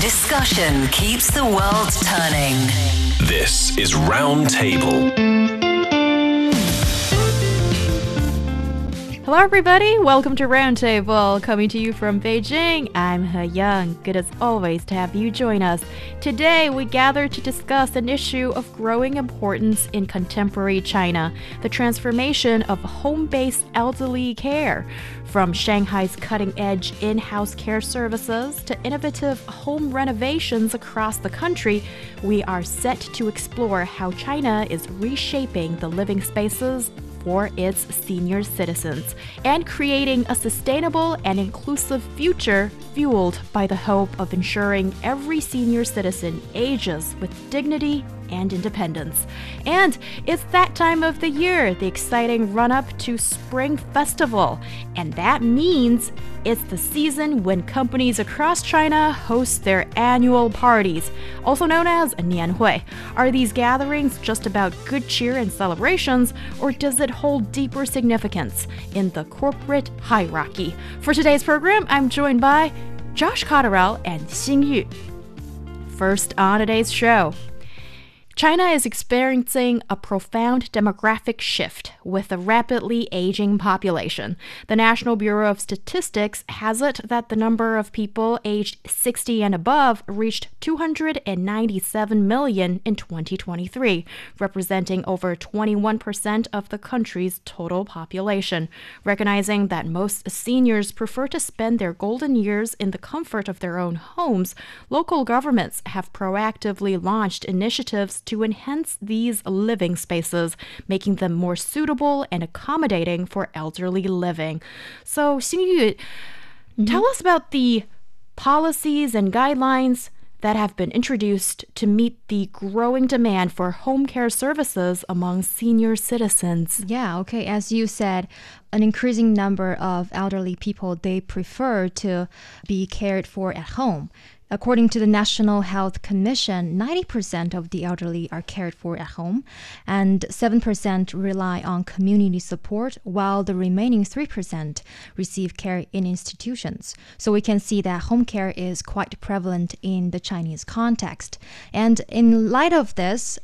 Discussion keeps the world turning. This is Roundtable. Hello, everybody. Welcome to Roundtable, coming to you from Beijing. I'm Heyang. Good as always to have you join us. Today, we gather to discuss an issue of growing importance in contemporary China the transformation of home based elderly care. From Shanghai's cutting edge in house care services to innovative home renovations across the country, we are set to explore how China is reshaping the living spaces for its senior citizens and creating a sustainable and inclusive future fueled by the hope of ensuring every senior citizen ages with dignity and independence. And it's that time of the year, the exciting run up to Spring Festival. And that means it's the season when companies across China host their annual parties, also known as Nianhui. Are these gatherings just about good cheer and celebrations, or does it hold deeper significance in the corporate hierarchy? For today's program, I'm joined by Josh Cotterill and Xingyu. First on today's show, China is experiencing a profound demographic shift with a rapidly aging population. The National Bureau of Statistics has it that the number of people aged 60 and above reached 297 million in 2023, representing over 21% of the country's total population. Recognizing that most seniors prefer to spend their golden years in the comfort of their own homes, local governments have proactively launched initiatives to enhance these living spaces, making them more suitable and accommodating for elderly living. So, Xingyu, mm-hmm. tell us about the policies and guidelines that have been introduced to meet the growing demand for home care services among senior citizens. Yeah, okay. As you said, an increasing number of elderly people they prefer to be cared for at home. According to the National Health Commission, 90% of the elderly are cared for at home, and 7% rely on community support, while the remaining 3% receive care in institutions. So we can see that home care is quite prevalent in the Chinese context. And in light of this,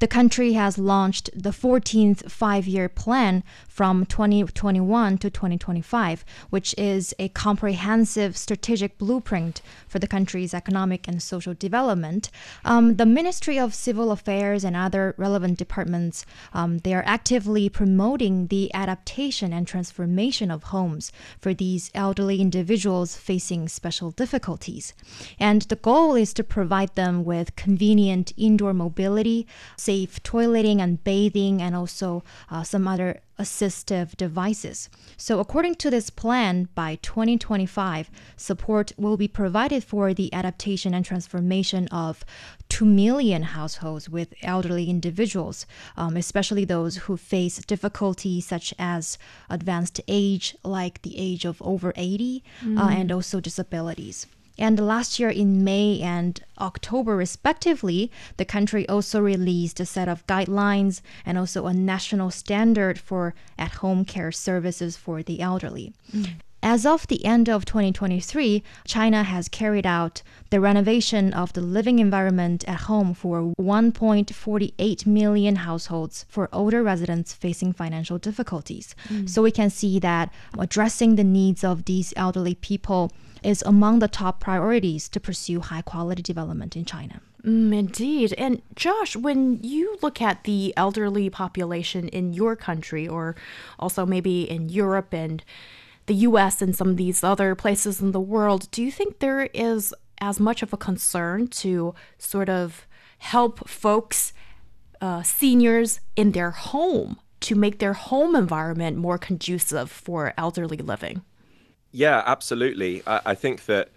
the country has launched the 14th five year plan from 2021 to 2025, which is a comprehensive strategic blueprint for the country's economic and social development. Um, the Ministry of Civil Affairs and other relevant departments um, they are actively promoting the adaptation and transformation of homes for these elderly individuals facing special difficulties. And the goal is to provide them with convenient indoor mobility, safe toileting and bathing, and also uh, some other assistive devices. So, according to this plan, by 2025, support will be provided for the adaptation and transformation of 2 million households with elderly individuals, um, especially those who face difficulties such as advanced age, like the age of over 80, mm. uh, and also disabilities. And last year in May and October, respectively, the country also released a set of guidelines and also a national standard for at home care services for the elderly. Mm. As of the end of 2023, China has carried out the renovation of the living environment at home for 1.48 million households for older residents facing financial difficulties. Mm. So we can see that addressing the needs of these elderly people is among the top priorities to pursue high quality development in China. Mm, indeed. And Josh, when you look at the elderly population in your country, or also maybe in Europe and the US and some of these other places in the world, do you think there is as much of a concern to sort of help folks, uh, seniors, in their home to make their home environment more conducive for elderly living? Yeah, absolutely. I, I think that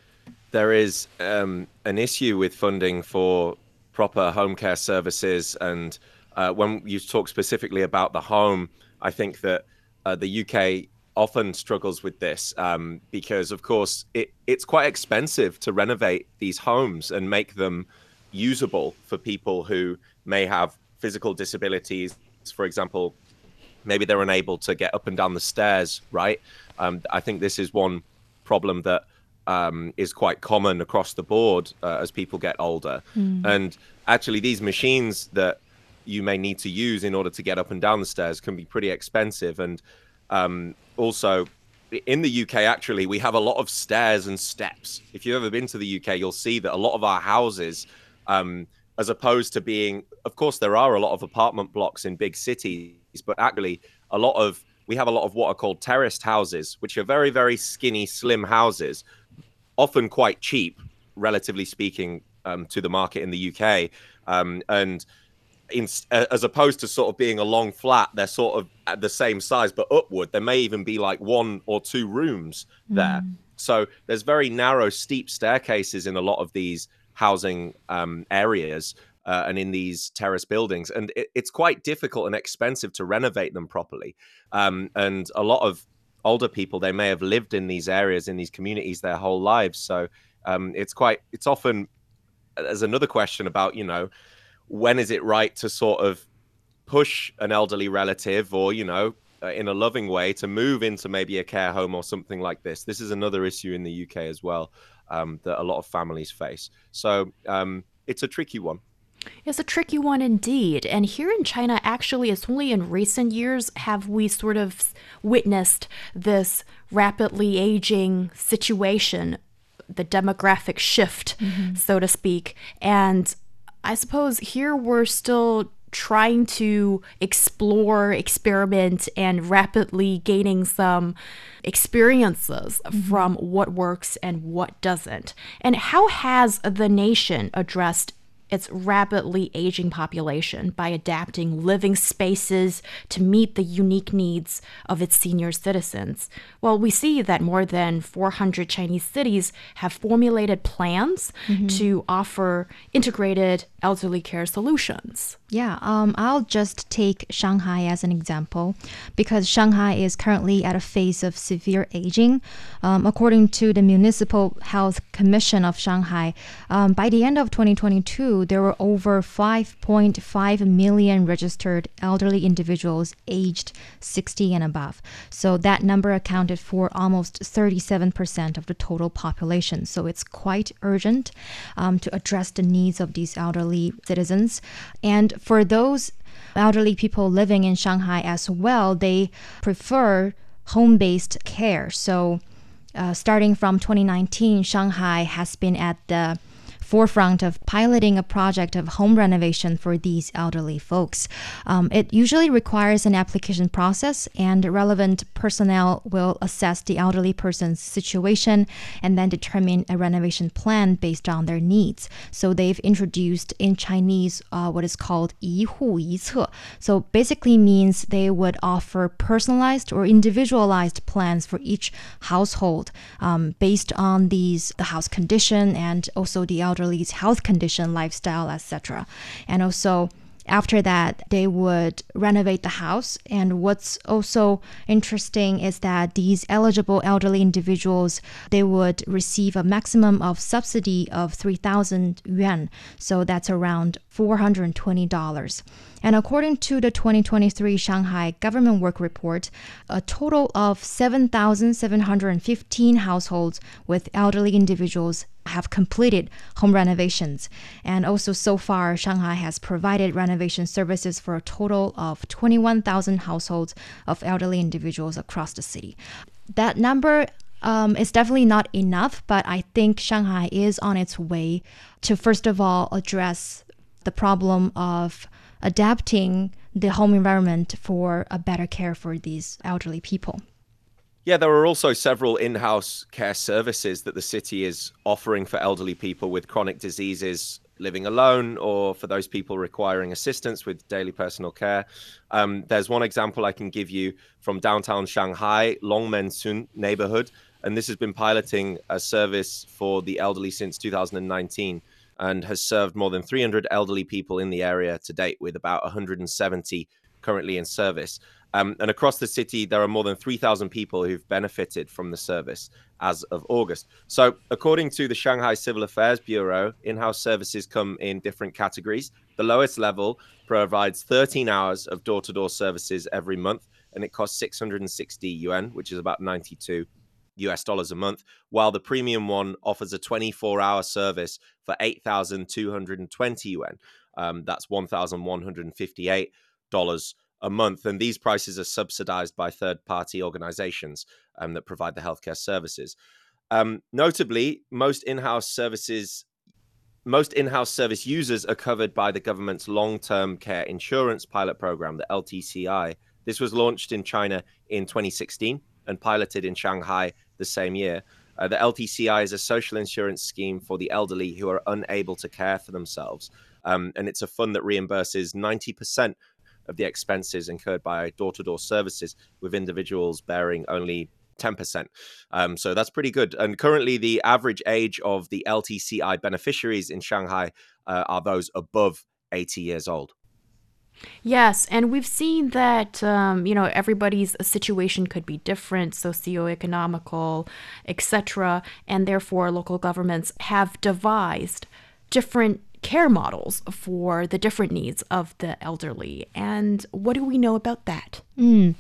there is um, an issue with funding for proper home care services. And uh, when you talk specifically about the home, I think that uh, the UK often struggles with this um, because, of course, it, it's quite expensive to renovate these homes and make them usable for people who may have physical disabilities. For example, maybe they're unable to get up and down the stairs, right? Um, I think this is one problem that um, is quite common across the board uh, as people get older. Mm. And actually, these machines that you may need to use in order to get up and down the stairs can be pretty expensive. And um, also, in the UK, actually, we have a lot of stairs and steps. If you've ever been to the UK, you'll see that a lot of our houses, um, as opposed to being, of course, there are a lot of apartment blocks in big cities, but actually, a lot of we have a lot of what are called terraced houses, which are very, very skinny, slim houses, often quite cheap, relatively speaking, um, to the market in the UK. Um, and in, as opposed to sort of being a long flat, they're sort of at the same size but upward. There may even be like one or two rooms there. Mm. So there's very narrow, steep staircases in a lot of these housing um, areas uh, and in these terrace buildings, and it, it's quite difficult and expensive to renovate them properly. Um, and a lot of older people they may have lived in these areas in these communities their whole lives, so um, it's quite it's often there's another question about you know when is it right to sort of push an elderly relative or you know uh, in a loving way to move into maybe a care home or something like this this is another issue in the uk as well um, that a lot of families face so um, it's a tricky one it's a tricky one indeed. And here in China, actually, it's only in recent years have we sort of witnessed this rapidly aging situation, the demographic shift, mm-hmm. so to speak. And I suppose here we're still trying to explore, experiment, and rapidly gaining some experiences mm-hmm. from what works and what doesn't. And how has the nation addressed its rapidly aging population by adapting living spaces to meet the unique needs of its senior citizens. Well, we see that more than 400 Chinese cities have formulated plans mm-hmm. to offer integrated elderly care solutions. Yeah, um, I'll just take Shanghai as an example because Shanghai is currently at a phase of severe aging. Um, according to the Municipal Health Commission of Shanghai, um, by the end of 2022, there were over 5.5 million registered elderly individuals aged 60 and above. So that number accounted for almost 37% of the total population. So it's quite urgent um, to address the needs of these elderly citizens. And for those elderly people living in Shanghai as well, they prefer home based care. So, uh, starting from 2019, Shanghai has been at the forefront of piloting a project of home renovation for these elderly folks. Um, it usually requires an application process, and relevant personnel will assess the elderly person's situation and then determine a renovation plan based on their needs. So they've introduced in Chinese uh, what is called 一户一策. So basically means they would offer personalized or individualized plans for each household um, based on these the house condition and also the elderly elderly's health condition, lifestyle, etc. And also, after that, they would renovate the house. And what's also interesting is that these eligible elderly individuals they would receive a maximum of subsidy of 3,000 yuan. So that's around $420. And according to the 2023 Shanghai Government Work Report, a total of 7,715 households with elderly individuals have completed home renovations. And also, so far, Shanghai has provided renovation services for a total of 21,000 households of elderly individuals across the city. That number um, is definitely not enough, but I think Shanghai is on its way to, first of all, address the problem of adapting the home environment for a better care for these elderly people. Yeah, there are also several in house care services that the city is offering for elderly people with chronic diseases living alone or for those people requiring assistance with daily personal care. Um, there's one example I can give you from downtown Shanghai, Longmensun neighborhood, and this has been piloting a service for the elderly since 2019 and has served more than 300 elderly people in the area to date, with about 170 currently in service. Um, and across the city, there are more than 3,000 people who've benefited from the service as of August. So, according to the Shanghai Civil Affairs Bureau, in house services come in different categories. The lowest level provides 13 hours of door to door services every month, and it costs 660 yuan, which is about 92 US dollars a month, while the premium one offers a 24 hour service for 8,220 yuan. Um, that's $1,158 a month. And these prices are subsidized by third party organizations um, that provide the healthcare services. Um, notably, most in house services. Most in house service users are covered by the government's long term care insurance pilot program, the LTCI. This was launched in China in 2016 and piloted in Shanghai the same year. Uh, the LTCI is a social insurance scheme for the elderly who are unable to care for themselves. Um, and it's a fund that reimburses 90% of the expenses incurred by door to door services, with individuals bearing only 10%. Um, so that's pretty good. And currently, the average age of the LTCI beneficiaries in Shanghai uh, are those above 80 years old. Yes, and we've seen that um, you know everybody's situation could be different, socioeconomical, etc., and therefore local governments have devised different care models for the different needs of the elderly. And what do we know about that? Mm,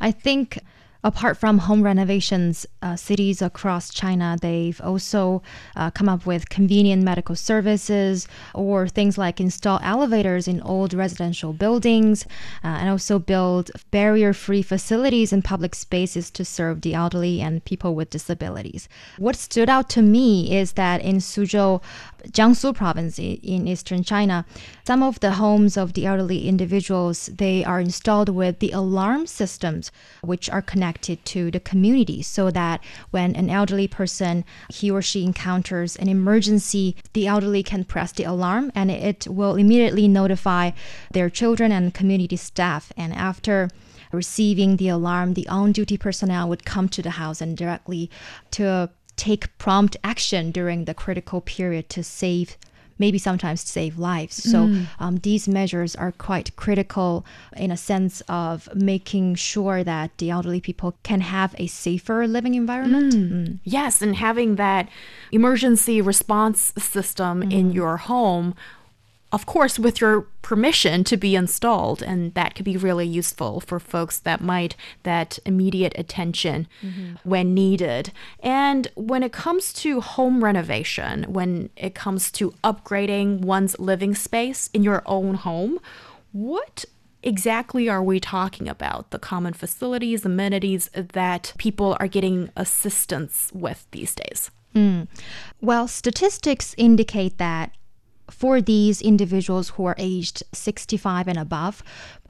I think apart from home renovations, uh, cities across China, they've also uh, come up with convenient medical services or things like install elevators in old residential buildings uh, and also build barrier free facilities in public spaces to serve the elderly and people with disabilities. What stood out to me is that in Suzhou, Jiangsu province in eastern China, some of the homes of the elderly individuals, they are installed with the alarm systems which are connected to the community so that when an elderly person he or she encounters an emergency the elderly can press the alarm and it will immediately notify their children and community staff. And after receiving the alarm the on-duty personnel would come to the house and directly to take prompt action during the critical period to save maybe sometimes save lives. So mm. um, these measures are quite critical in a sense of making sure that the elderly people can have a safer living environment. Mm. Mm. Yes, and having that emergency response system in mm. your home of course, with your permission to be installed. And that could be really useful for folks that might that immediate attention mm-hmm. when needed. And when it comes to home renovation, when it comes to upgrading one's living space in your own home, what exactly are we talking about? The common facilities, amenities that people are getting assistance with these days? Mm. Well, statistics indicate that for these individuals who are aged 65 and above,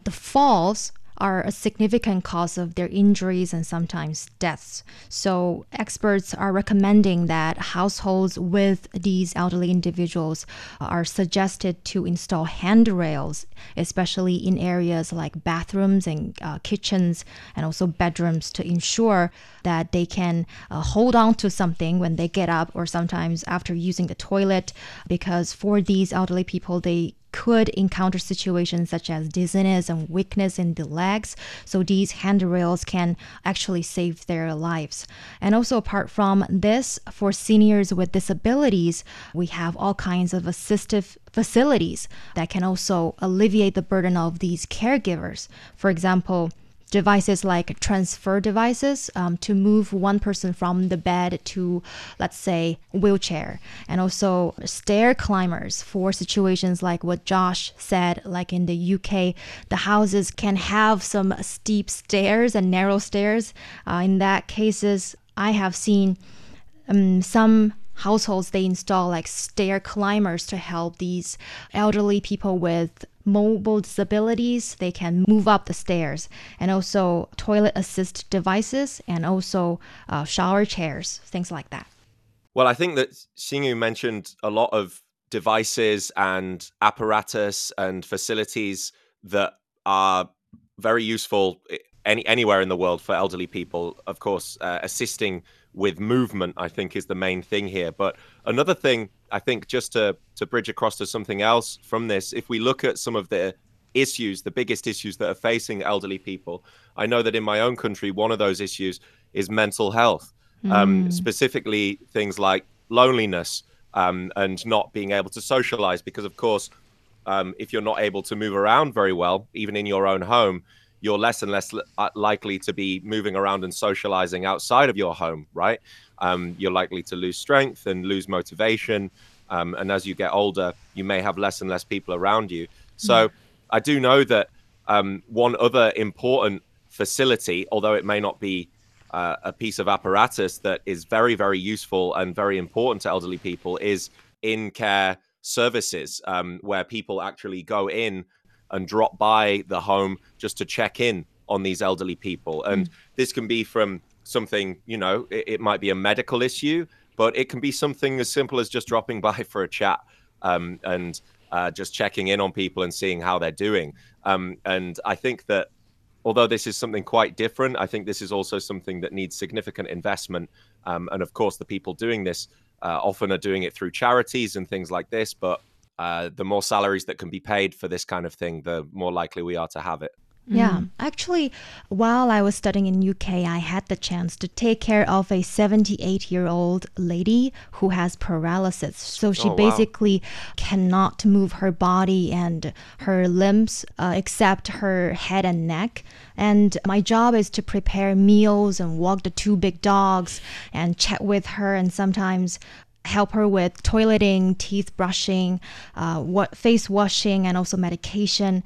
the falls are a significant cause of their injuries and sometimes deaths. So, experts are recommending that households with these elderly individuals are suggested to install handrails, especially in areas like bathrooms and uh, kitchens and also bedrooms, to ensure that they can uh, hold on to something when they get up or sometimes after using the toilet. Because for these elderly people, they could encounter situations such as dizziness and weakness in the legs. So these handrails can actually save their lives. And also, apart from this, for seniors with disabilities, we have all kinds of assistive facilities that can also alleviate the burden of these caregivers. For example, devices like transfer devices um, to move one person from the bed to, let's say, wheelchair, and also stair climbers for situations like what Josh said, like in the UK, the houses can have some steep stairs and narrow stairs. Uh, in that cases, I have seen um, some households they install like stair climbers to help these elderly people with mobile disabilities, they can move up the stairs, and also toilet assist devices, and also uh, shower chairs, things like that. Well, I think that Xingyu mentioned a lot of devices and apparatus and facilities that are very useful any, anywhere in the world for elderly people. Of course, uh, assisting with movement, I think, is the main thing here. But another thing, I think, just to to bridge across to something else from this, if we look at some of the issues, the biggest issues that are facing elderly people, I know that in my own country, one of those issues is mental health, mm. um, hmm. specifically things like loneliness um, and not being able to socialize. Because, of course, um, if you're not able to move around very well, even in your own home, you're less and less uh, likely to be moving around and socializing outside of your home, right? Um, you're likely to lose strength and lose motivation. Um, and as you get older, you may have less and less people around you. So I do know that um, one other important facility, although it may not be uh, a piece of apparatus that is very, very useful and very important to elderly people, is in care services um, where people actually go in and drop by the home just to check in on these elderly people. And this can be from something, you know, it, it might be a medical issue, but it can be something as simple as just dropping by for a chat um, and uh, just checking in on people and seeing how they're doing. Um, and I think that although this is something quite different, I think this is also something that needs significant investment. Um, and of course, the people doing this uh, often are doing it through charities and things like this. But uh, the more salaries that can be paid for this kind of thing, the more likely we are to have it. Yeah, actually, while I was studying in UK, I had the chance to take care of a 78-year-old lady who has paralysis. So she Oh, wow. basically cannot move her body and her limbs uh, except her head and neck. And my job is to prepare meals and walk the two big dogs and chat with her and sometimes help her with toileting, teeth brushing, uh, what face washing, and also medication.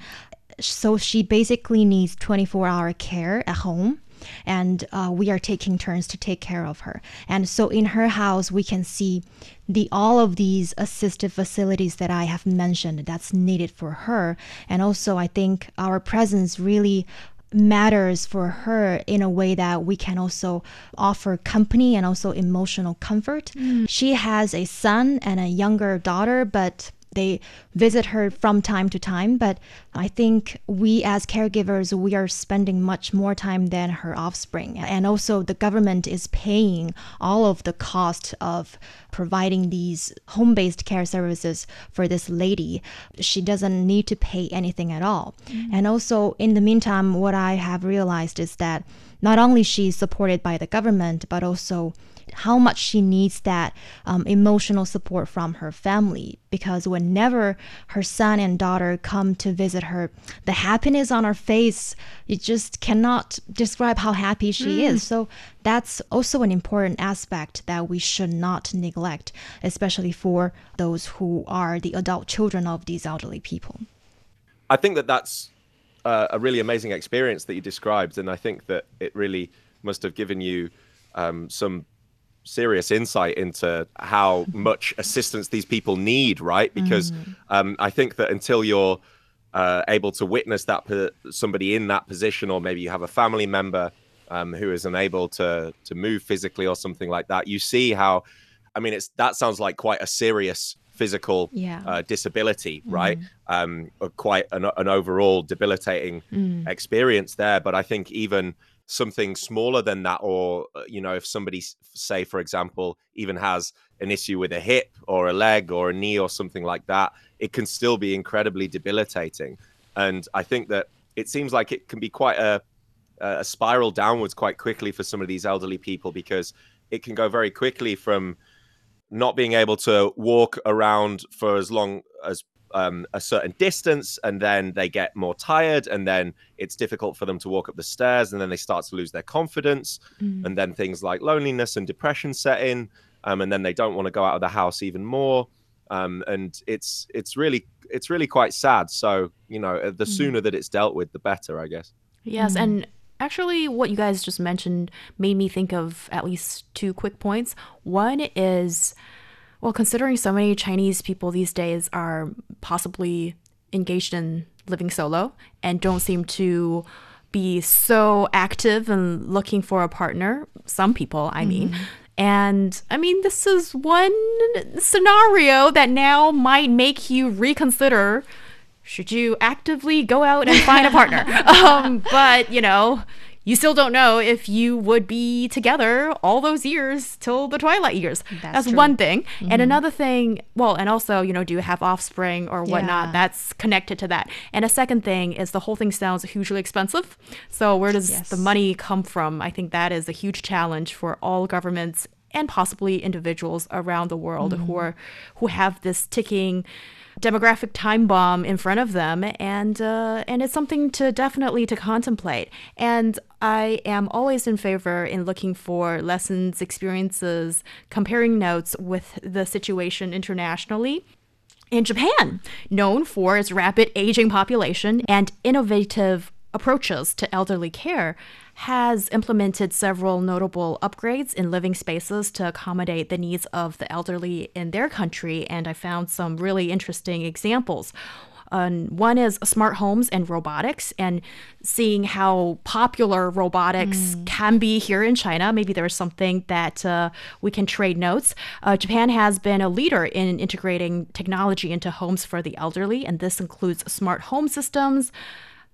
So she basically needs 24 hour care at home. And uh, we are taking turns to take care of her. And so in her house, we can see the all of these assistive facilities that I have mentioned that's needed for her. And also, I think our presence really matters for her in a way that we can also offer company and also emotional comfort. Mm. She has a son and a younger daughter, but they visit her from time to time but i think we as caregivers we are spending much more time than her offspring. And also the government is paying all of the cost of providing these home-based care services for this lady. She doesn't need to pay anything at all. Mm-hmm. And also in the meantime what i have realized is that not only she's supported by the government but also how much she needs that um, emotional support from her family. Because whenever her son and daughter come to visit her the happiness on her face you just cannot describe how happy she is. So that's also an important aspect that we should not neglect especially for those who are the adult children of these elderly people. I think that that's uh, a really amazing experience that you described, and I think that it really must have given you um, some serious insight into how much assistance these people need, right? Because um, I think that until you're uh, able to witness that po- somebody in that position, or maybe you have a family member um, who is unable to to move physically or something like that, you see how. I mean, it's that sounds like quite a serious physical Yeah. uh, disability, right? Um, or quite an, an overall debilitating experience there. But I think even something smaller than that, or uh, you know, if somebody, say for example, even has an issue with a hip or a leg or a knee or something like that, it can still be incredibly debilitating. And I think that it seems like it can be quite a a spiral downwards quite quickly for some of these elderly people because it can go very quickly from not being able to walk around for as long as um, a certain distance and then they get more tired and then it's difficult for them to walk up the stairs and then they start to lose their confidence and then things like loneliness and depression set in um, and then they don't want to go out of the house even more um, and it's it's really it's really quite sad. So you know the sooner that it's dealt with the better i guess. Yes, and actually, what you guys just mentioned made me think of at least two quick points. One is, well, considering so many Chinese people these days are possibly engaged in living solo and don't seem to be so active and looking for a partner, some people, I mean. And I mean, this is one scenario that now might make you reconsider should you actively go out and find a partner? um, but you know, you still don't know if you would be together all those years till the twilight years. That's, true. one thing. And mm-hmm. another thing, well, and also, you know, do you have offspring or whatnot? Yeah. That's connected to that. And a second thing is the whole thing sounds hugely expensive. So where does Yes. the money come from? I think that is a huge challenge for all governments and possibly individuals around the world who are who have this ticking demographic time bomb in front of them. And uh, and it's something to definitely to contemplate. And i am always in favor in looking for lessons experiences comparing notes with the situation internationally. In Japan, known for its rapid aging population and innovative approaches to elderly care, has implemented several notable upgrades in living spaces to accommodate the needs of the elderly in their country. And I found some really interesting examples. Um, one is smart homes and robotics, and seeing how popular robotics can be here in China. Maybe there's something that uh, we can trade notes. Uh, Japan has been a leader in integrating technology into homes for the elderly, and this includes smart home systems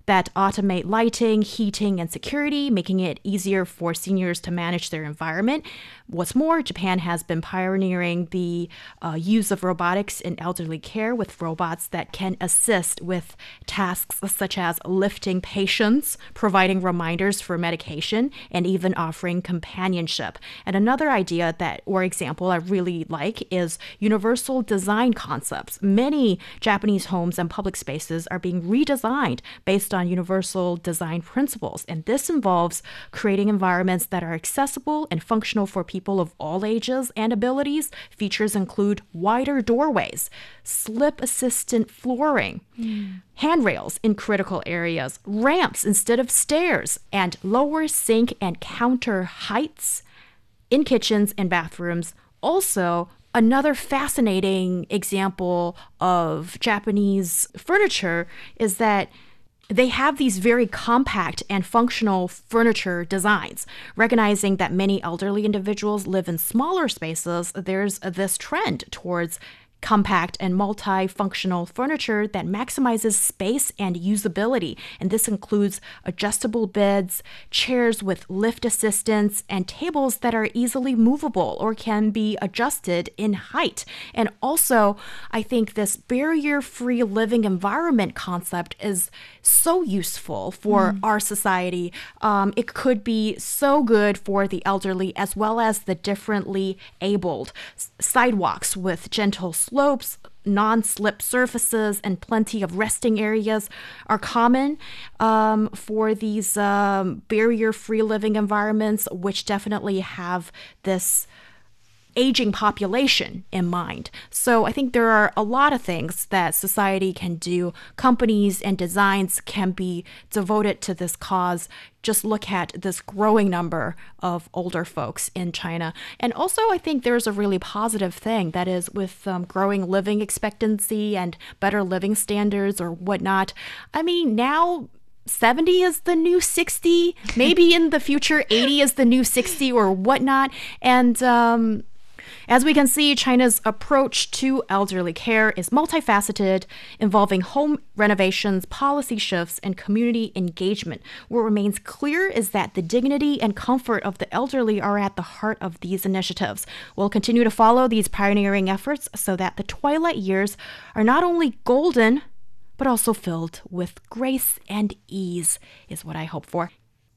that automate lighting, heating, and security, making it easier for seniors to manage their environment. What's more, Japan has been pioneering the uh, use of robotics in elderly care with robots that can assist with tasks such as lifting patients, providing reminders for medication, and even offering companionship. And another idea that, or example, I really like is universal design concepts. Many Japanese homes and public spaces are being redesigned based on universal design principles. And this involves creating environments that are accessible and functional for people of all ages and abilities. Features include wider doorways, slip assistant flooring, handrails in critical areas, ramps instead of stairs, and lower sink and counter heights in kitchens and bathrooms. Also, another fascinating example of Japanese furniture is that they have these very compact and functional furniture designs. Recognizing that many elderly individuals live in smaller spaces, there's this trend towards compact and multifunctional furniture that maximizes space and usability. And this includes adjustable beds, chairs with lift assistance, and tables that are easily movable or can be adjusted in height. And also, I think this barrier free living environment concept is so useful for our society. Um, it could be so good for the elderly as well as the differently abled. S- sidewalks with gentle slopes, non slip surfaces, and plenty of resting areas are common um, for these um, barrier free living environments, which definitely have this aging population in mind. So I think there are a lot of things that society can do. Companies and designs can be devoted to this cause. Just look at this growing number of older folks in China. And also, I think there's a really positive thing that is with um, growing living expectancy and better living standards or whatnot. I mean, now 70 is the new 60 maybe in the future 80 is the new 60 or whatnot and um, as we can see, China's approach to elderly care is multifaceted, involving home renovations, policy shifts, and community engagement. What remains clear is that the dignity and comfort of the elderly are at the heart of these initiatives. We'll continue to follow these pioneering efforts so that the twilight years are not only golden, but also filled with grace and ease, is what I hope for.